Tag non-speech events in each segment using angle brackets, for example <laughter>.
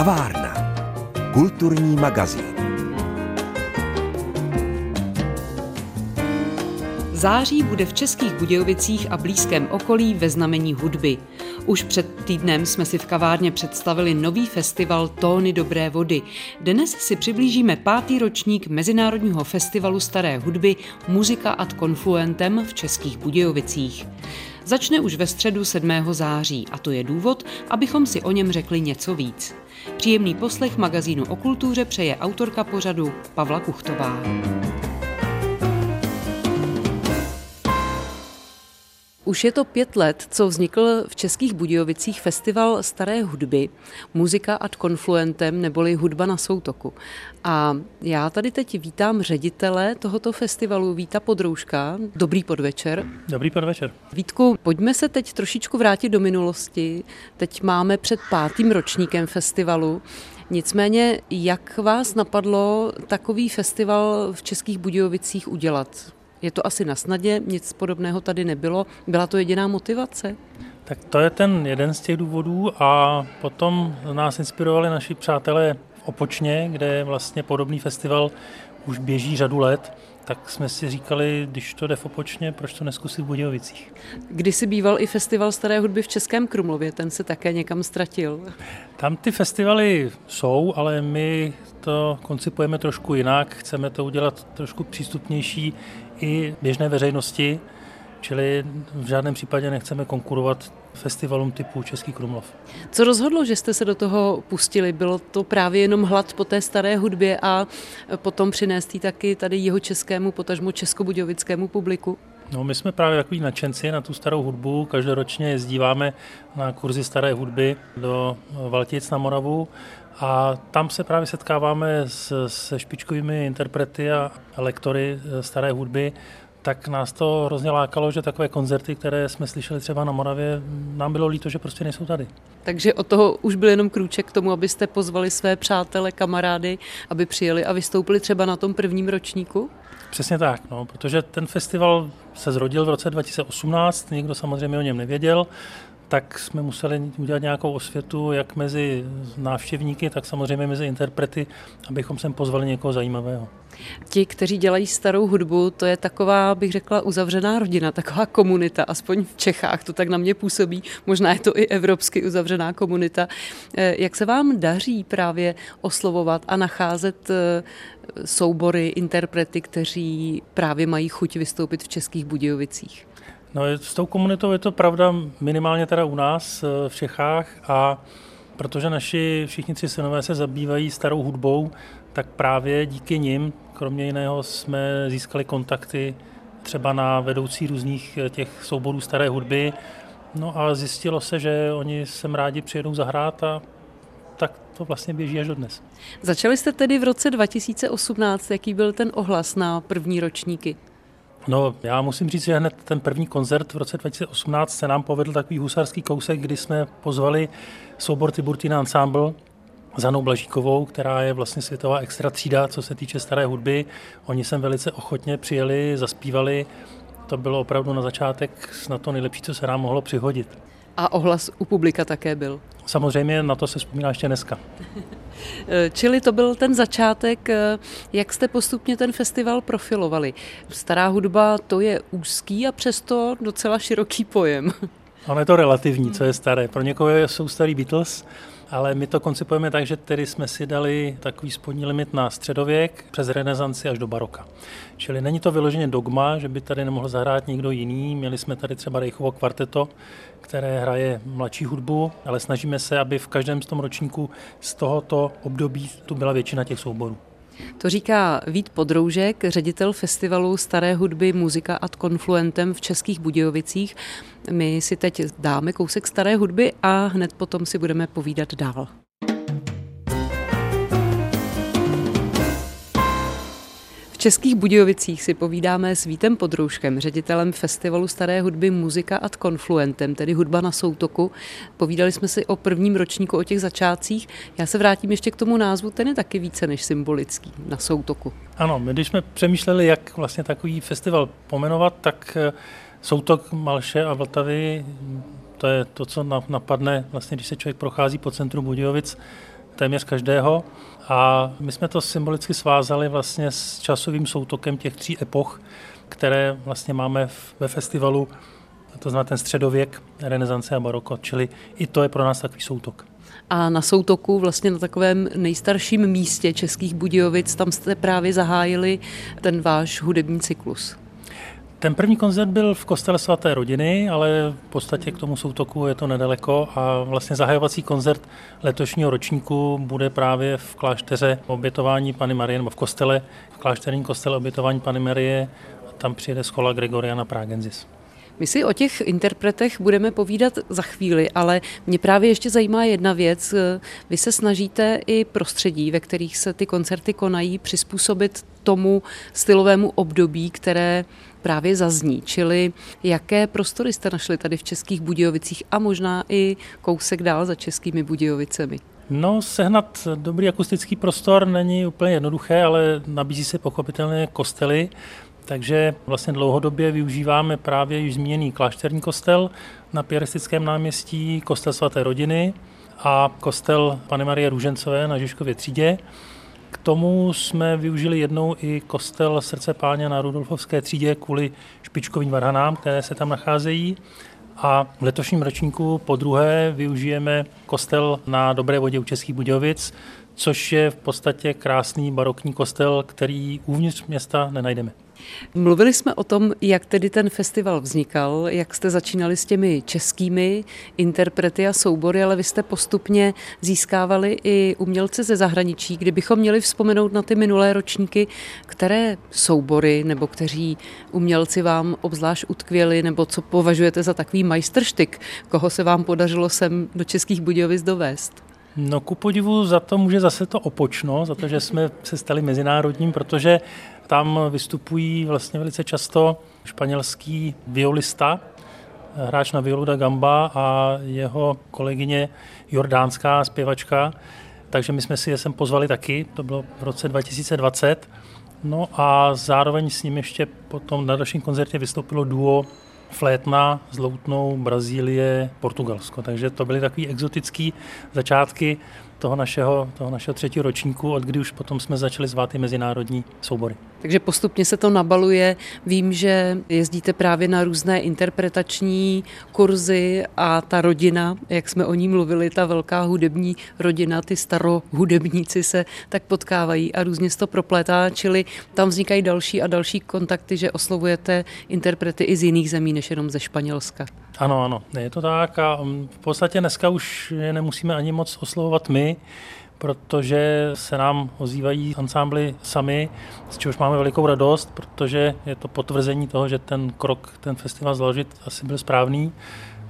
Kavárna. Kulturní magazín. Září bude v Českých Budějovicích a blízkém okolí ve znamení hudby. Už před týdnem jsme si v kavárně představili nový festival Tóny dobré vody. Dnes si přiblížíme pátý ročník Mezinárodního festivalu staré hudby Muzika ad Confluentem v Českých Budějovicích. Začne už ve středu 7. září a to je důvod, abychom si o něm řekli něco víc. Příjemný poslech magazínu o kultuře přeje autorka pořadu Pavla Kuchtová. Už je to pět let, co vznikl v Českých Budějovicích festival staré hudby, muzika ad confluentem, neboli hudba na soutoku. A já tady teď vítám ředitele tohoto festivalu, Víta Podrouška. Dobrý podvečer. Dobrý podvečer. Vítku, pojďme se teď trošičku vrátit do minulosti. Teď máme před pátým ročníkem festivalu. Nicméně, jak vás napadlo takový festival v Českých Budějovicích udělat? Je to asi na snadě, nic podobného tady nebylo. Byla to jediná motivace? Tak to je ten jeden z těch důvodů a potom nás inspirovali naši přátelé v Opočně, kde je vlastně podobný festival už běží řadu let, tak jsme si říkali, když to jde v Opočně, proč to neskusit v Budějovicích. Kdy si býval i festival staré hudby v Českém Krumlově, ten se také někam ztratil. Tam ty festivaly jsou, ale my to koncipujeme trošku jinak, chceme to udělat trošku přístupnější i běžné veřejnosti, čili v žádném případě nechceme konkurovat festivalům typu Český Krumlov. Co rozhodlo, že jste se do toho pustili? Bylo to právě jenom hlad po té staré hudbě a potom přinést taky tady jeho českému, potažmo českobudějovickému publiku? No, my jsme právě takový nadšenci na tu starou hudbu. Každoročně jezdíváme na kurzy staré hudby do Valtic na Moravu a tam se právě setkáváme s, se špičkovými interprety a lektory eh, staré hudby, tak nás to hrozně lákalo, že takové koncerty, které jsme slyšeli třeba na Moravě, nám bylo líto, že prostě nejsou tady. Takže od toho už byl jenom krůček k tomu, abyste pozvali své přátele, kamarády, aby přijeli a vystoupili třeba na tom prvním ročníku? Přesně tak, no, protože ten festival se zrodil v roce 2018, nikdo samozřejmě o něm nevěděl, tak jsme museli udělat nějakou osvětu, jak mezi návštěvníky, tak samozřejmě mezi interprety, abychom sem pozvali někoho zajímavého. Ti, kteří dělají starou hudbu, to je taková, bych řekla, uzavřená rodina, taková komunita, aspoň v Čechách to tak na mě působí, možná je to i evropsky uzavřená komunita. Eh, jak se vám daří právě oslovovat a nacházet eh, soubory, interprety, kteří právě mají chuť vystoupit v Českých Budějovicích? No, s tou komunitou je to pravda minimálně teda u nás eh, v Čechách a protože naši všichni tři synové se zabývají starou hudbou, tak právě díky nim, kromě jiného, jsme získali kontakty třeba na vedoucí různých eh, těch souborů staré hudby. No a zjistilo se, že oni sem rádi přijedou zahrát a tak to vlastně běží až do dnes. Začali jste tedy v roce 2018. Jaký byl ten ohlas na první ročníky? No, já musím říct, že hned ten první koncert v roce 2018 se nám povedl takový husarský kousek, kdy jsme pozvali soubor Tiburtina Ensemble, Zanou Blažíkovou, která je vlastně světová extra třída, co se týče staré hudby. Oni sem velice ochotně přijeli, zaspívali. To bylo opravdu na začátek na to nejlepší, co se nám mohlo přihodit. A ohlas u publika také byl? Samozřejmě na to se vzpomíná ještě dneska. <laughs> Čili to byl ten začátek, jak jste postupně ten festival profilovali. Stará hudba to je úzký a přesto docela široký pojem. <laughs> Ono je to relativní, co je staré. Pro někoho jsou starý Beatles, ale my to koncipujeme tak, že tedy jsme si dali takový spodní limit na středověk přes renesanci až do baroka. Čili není to vyloženě dogma, že by tady nemohl zahrát někdo jiný. Měli jsme tady třeba Rejchovo kvarteto, které hraje mladší hudbu, ale snažíme se, aby v každém z tom ročníku z tohoto období tu byla většina těch souborů. To říká Vít Podroužek, ředitel festivalu staré hudby Muzika ad Confluentem v Českých Budějovicích. My si teď dáme kousek staré hudby a hned potom si budeme povídat dál. Českých Budějovicích si povídáme s Vítem Podrouškem, ředitelem festivalu staré hudby Muzika ad Confluentem, tedy hudba na soutoku. Povídali jsme si o prvním ročníku, o těch začátcích. Já se vrátím ještě k tomu názvu, ten je taky více než symbolický na soutoku. Ano, my když jsme přemýšleli, jak vlastně takový festival pomenovat, tak eh, soutok Malše a Vltavy, to je to, co napadne, vlastně, když se člověk prochází po centru Budějovic, téměř každého. A my jsme to symbolicky svázali vlastně s časovým soutokem těch tří epoch, které vlastně máme ve festivalu, to znamená ten středověk, renesance a baroko, čili i to je pro nás takový soutok. A na soutoku, vlastně na takovém nejstarším místě Českých Budějovic, tam jste právě zahájili ten váš hudební cyklus. Ten první koncert byl v kostele svaté rodiny, ale v podstatě k tomu soutoku je to nedaleko a vlastně zahajovací koncert letošního ročníku bude právě v klášteře obětování Pany Marie, nebo v kostele, v klášterním kostele obětování Pany Marie a tam přijede schola Gregoriana Pragensis. My si o těch interpretech budeme povídat za chvíli, ale mě právě ještě zajímá jedna věc. Vy se snažíte i prostředí, ve kterých se ty koncerty konají, přizpůsobit tomu stylovému období, které právě zazní. Čili jaké prostory jste našli tady v Českých Budějovicích a možná i kousek dál za Českými Budějovicemi? No, sehnat dobrý akustický prostor není úplně jednoduché, ale nabízí se pochopitelně kostely, takže vlastně dlouhodobě využíváme právě již zmíněný klášterní kostel na Piaristickém náměstí, kostel svaté rodiny a kostel Pany Marie Růžencové na Žižkově třídě. K tomu jsme využili jednou i kostel srdce páně na Rudolfovské třídě kvůli špičkovým varhanám, které se tam nacházejí. A v letošním ročníku po druhé využijeme kostel na Dobré vodě u Českých Budějovic, což je v podstatě krásný barokní kostel, který uvnitř města nenajdeme. Mluvili jsme o tom, jak tedy ten festival vznikal, jak jste začínali s těmi českými interprety a soubory, ale vy jste postupně získávali i umělce ze zahraničí. Kdybychom měli vzpomenout na ty minulé ročníky, které soubory nebo kteří umělci vám obzvlášť utkvěli, nebo co považujete za takový majstrštyk, koho se vám podařilo sem do Českých Budějovic dovést? No ku podivu za to může zase to opočno, za to, že jsme se stali mezinárodním, protože tam vystupují vlastně velice často španělský violista, hráč na violu da gamba a jeho kolegyně jordánská zpěvačka, takže my jsme si je sem pozvali taky, to bylo v roce 2020. No a zároveň s ním ještě potom na dalším koncertě vystoupilo duo Flétna s Loutnou, Brazílie, Portugalsko. Takže to byly takové exotické začátky toho našeho, toho našeho třetího ročníku, od kdy už potom jsme začali zvát i mezinárodní soubory. Takže postupně se to nabaluje. Vím, že jezdíte právě na různé interpretační kurzy a ta rodina, jak jsme o ní mluvili, ta velká hudební rodina, ty starohudebníci se tak potkávají a různě se to proplétá, čili tam vznikají další a další kontakty, že oslovujete interprety i z jiných zemí, než jenom ze Španělska. Ano, ano, je to tak a mm, v podstatě dneska už je nemusíme ani moc oslovovat my, protože se nám ozývají ansámbly sami, z čehož máme velikou radost, protože je to potvrzení toho, že ten krok, ten festival založit asi byl správný.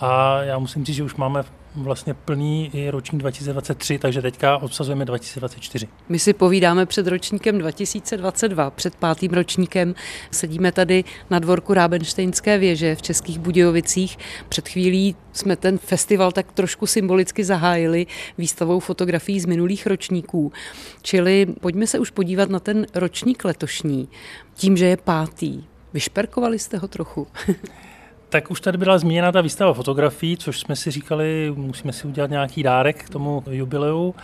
A já musím říct, že už máme vlastně plný i ročník 2023, takže teďka obsazujeme 2024. My si povídáme před ročníkem 2022, před pátým ročníkem. Sedíme tady na dvorku Rábenštejnské věže v Českých Budějovicích. Před chvílí jsme ten festival tak trošku symbolicky zahájili výstavou fotografií z minulých ročníků. Čili pojďme se už podívat na ten ročník letošní, tím, že je pátý. Vyšperkovali jste ho trochu? <laughs> Tak už tady byla zmíněna ta výstava fotografií, což jsme si říkali, musíme si udělat nějaký dárek k tomu jubileu.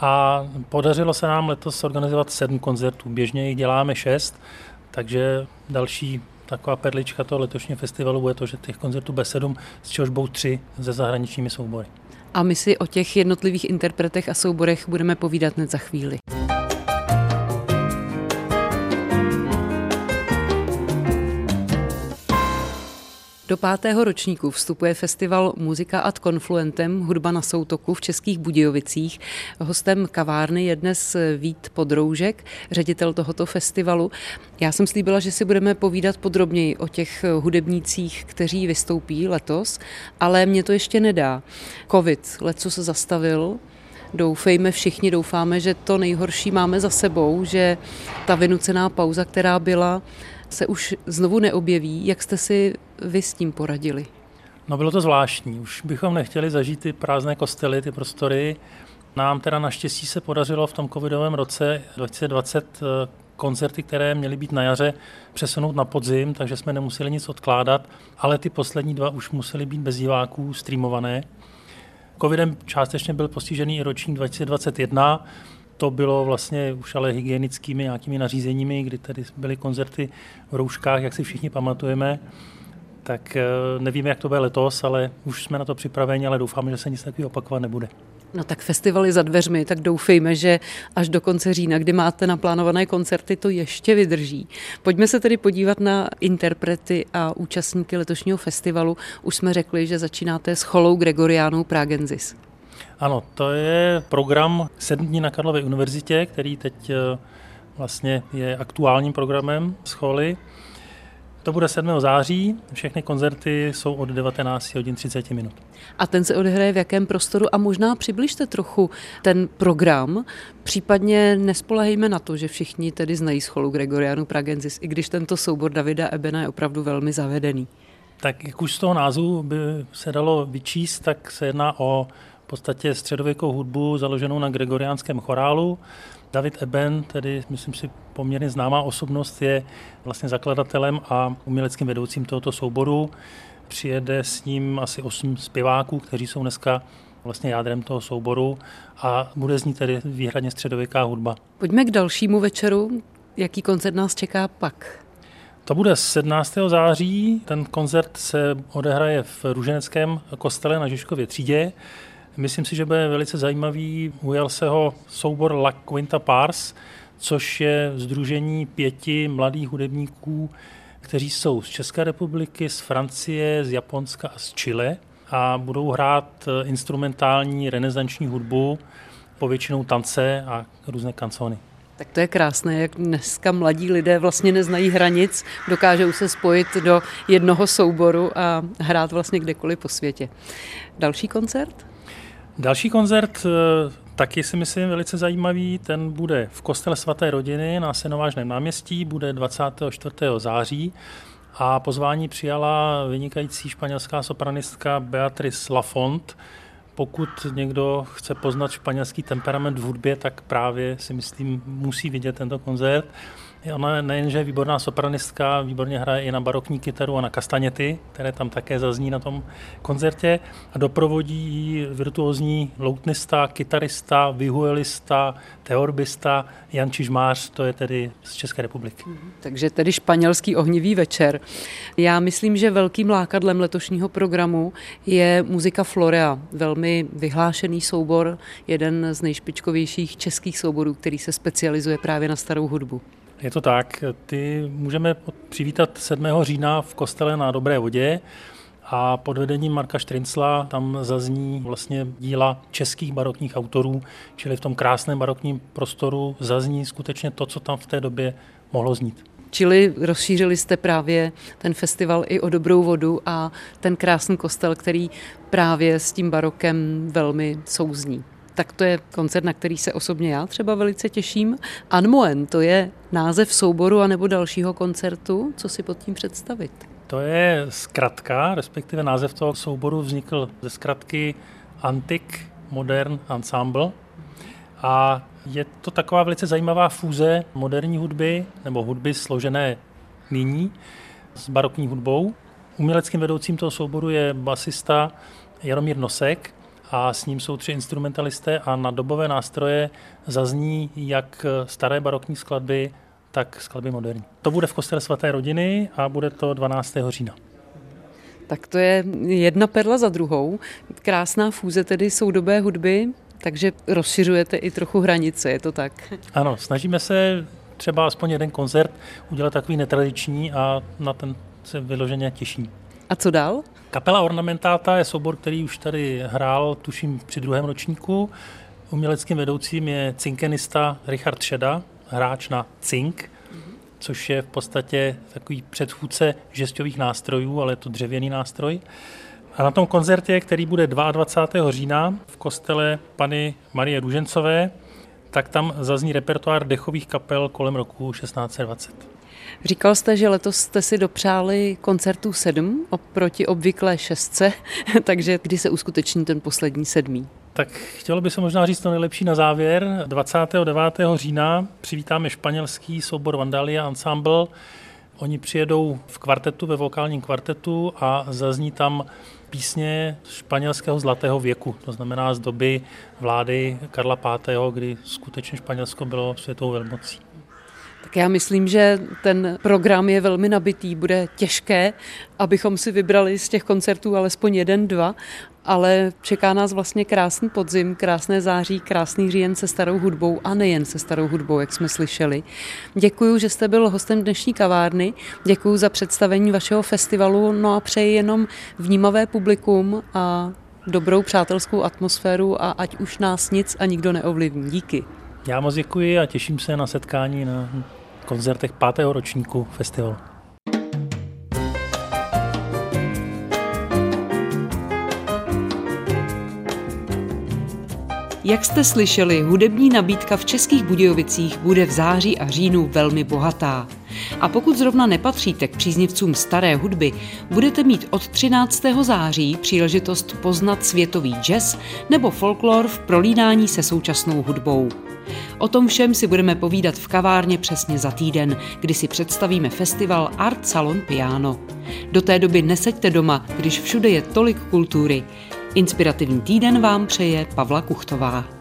A podařilo se nám letos organizovat sedm koncertů. Běžně jich děláme šest, takže další taková perlička toho letošního festivalu bude to, že těch koncertů bude sedm, z čehož budou tři ze zahraničními soubory. A my si o těch jednotlivých interpretech a souborech budeme povídat hned za chvíli. Do pátého ročníku vstupuje festival Muzika ad Confluentem, hudba na soutoku v Českých Budějovicích. Hostem kavárny je dnes Vít Podroužek, ředitel tohoto festivalu. Já jsem slíbila, že si budeme povídat podrobněji o těch hudebnících, kteří vystoupí letos, ale mě to ještě nedá. Covid, leco se zastavil, doufejme všichni, doufáme, že to nejhorší máme za sebou, že ta vynucená pauza, která byla, se už znovu neobjeví. Jak jste si vy s tím poradili? No bylo to zvláštní. Už bychom nechtěli zažít ty prázdné kostely, ty prostory. Nám teda naštěstí se podařilo v tom covidovém roce 2020 eh, koncerty, které měly být na jaře, přesunout na podzim, takže jsme nemuseli nic odkládat, ale ty poslední dva už musely být bez diváků streamované. Covidem částečně byl postižený i ročník 2021, to bylo vlastně už ale hygienickými nějakými nařízeními, kdy tady byly koncerty v rouškách, jak si všichni pamatujeme. Tak eh, nevíme, jak to bude letos, ale už jsme na to připraveni, ale doufáme, že se nic takového opakovat nebude. No tak festivaly za dveřmi, tak doufejme, že až do konce října, kdy máte naplánované koncerty, to ještě vydrží. Pojďme se tedy podívat na interprety a účastníky letošního festivalu. Už jsme řekli, že začínáte s cholou Gregoriánou Pragensis. Ano, to je program sedm dní na Karlově univerzitě, který teď eh, vlastně je aktuálním programem scholy. To bude 7. září, všechny koncerty jsou od 19 hodin 30 minut. A ten se odehraje v jakém prostoru a možná přibližte trochu ten program, případně nespolehejme na to, že všichni tedy znají scholu Gregorianu Pragensis, i když tento soubor Davida Ebena je opravdu velmi zavedený. Tak jak už z toho názvu by se dalo vyčíst, tak se jedná o v podstatě středověkou hudbu založenou na gregoriánském chorálu. David Eben, tedy myslím si poměrně známá osobnost, je vlastně zakladatelem a uměleckým vedoucím tohoto souboru. Přijede s ním asi osm zpěváků, kteří jsou dneska vlastně jádrem toho souboru a bude z ní tedy výhradně středověká hudba. Pojďme k dalšímu večeru. Jaký koncert nás čeká pak? To bude 17. září. Ten koncert se odehraje v Ruženeckém kostele na Žižkově třídě. Myslím si, že bude velice zajímavý. Ujal se ho soubor La Quinta Pars, což je združení pěti mladých hudebníků, kteří jsou z České republiky, z Francie, z Japonska a z Chile a budou hrát instrumentální renesanční hudbu, povětšinou tance a různé kancony. Tak to je krásné, jak dneska mladí lidé vlastně neznají hranic, dokážou se spojit do jednoho souboru a hrát vlastně kdekoliv po světě. Další koncert? Další koncert eh, taky si myslím velice zajímavý, ten bude v kostele svaté rodiny na Senovážném náměstí, bude 24. září a pozvání přijala vynikající španělská sopranistka Beatrice Lafont. Pokud někdo chce poznat španělský temperament v hudbě, tak právě si myslím musí vidět tento koncert. Ona nejenže je výborná sopranistka, výborně hraje i na barokní kytaru a na kastaněty, které tam také zazní na tom koncertě a doprovodí virtuózní loutnista, kytarista, vihuelista, teorbista Jan Čižmář, to je tedy z České republiky. Takže tedy španělský ohnivý večer. Já myslím, že velkým lákadlem letošního programu je muzika Florea, velmi vyhlášený soubor, jeden z nejšpičkovějších českých souborů, který se specializuje právě na starou hudbu. Je to tak. Ty můžeme přivítat 7. října v kostele na Dobré vodě a pod vedením Marka Štrincla tam zazní vlastně díla českých barokních autorů, čili v tom krásném barokním prostoru zazní skutečně to, co tam v té době mohlo znít. Čili rozšířili jste právě ten festival i o dobrou vodu a ten krásný kostel, který právě s tím barokem velmi souzní tak to je koncert, na který se osobně já třeba velice těším. Anmoen, to je název souboru anebo dalšího koncertu. Co si pod tím představit? To je zkratka, respektive název toho souboru vznikl ze zkratky Antik Modern Ensemble. A je to taková velice zajímavá fúze moderní hudby, nebo hudby složené nyní s barokní hudbou. Uměleckým vedoucím toho souboru je basista Jaromír Nosek, a s ním jsou tři instrumentalisté a na dobové nástroje zazní jak staré barokní skladby, tak skladby moderní. To bude v kostele svaté rodiny a bude to 12. října. Tak to je jedna perla za druhou. Krásná fúze tedy soudobé hudby, takže rozšiřujete i trochu hranice, je to tak? Ano, snažíme se třeba aspoň jeden koncert udělat takový netradiční a na ten se vyloženě těším. A co dál? Kapela Ornamentáta je soubor, který už tady hrál, tuším, při druhém ročníku. Uměleckým vedoucím je cinkenista Richard Šeda, hráč na cink, což je v podstatě takový předchůdce žestových nástrojů, ale je to dřevěný nástroj. A na tom koncertě, který bude 22. října v kostele Pany Marie Růžencové, tak tam zazní repertoár dechových kapel kolem roku 1620. Říkal jste, že letos jste si dopřáli koncertů sedm oproti obvyklé šestce, <laughs> takže kdy se uskuteční ten poslední sedmý? Tak chtělo by se možná říct to nejlepší na závěr. 29. října přivítáme španělský soubor Vandalia Ensemble, Oni přijedou v kvartetu, ve vokálním kvartetu a zazní tam písně španělského zlatého věku, to znamená z doby vlády Karla V., kdy skutečně Španělsko bylo světovou velmocí. Tak já myslím, že ten program je velmi nabitý, bude těžké, abychom si vybrali z těch koncertů alespoň jeden, dva, ale čeká nás vlastně krásný podzim, krásné září, krásný říjen se starou hudbou a nejen se starou hudbou, jak jsme slyšeli. Děkuji, že jste byl hostem dnešní kavárny, děkuji za představení vašeho festivalu, no a přeji jenom vnímavé publikum a dobrou přátelskou atmosféru a ať už nás nic a nikdo neovlivní. Díky. Já moc děkuji a těším se na setkání na koncertech pátého ročníku festivalu. Jak jste slyšeli, hudební nabídka v Českých Budějovicích bude v září a říjnu velmi bohatá. A pokud zrovna nepatříte k příznivcům staré hudby, budete mít od 13. září příležitost poznat světový jazz nebo folklor v prolínání se současnou hudbou. O tom všem si budeme povídat v kavárně přesně za týden, kdy si představíme festival Art Salon Piano. Do té doby neseďte doma, když všude je tolik kultury. Inspirativní týden vám přeje Pavla Kuchtová.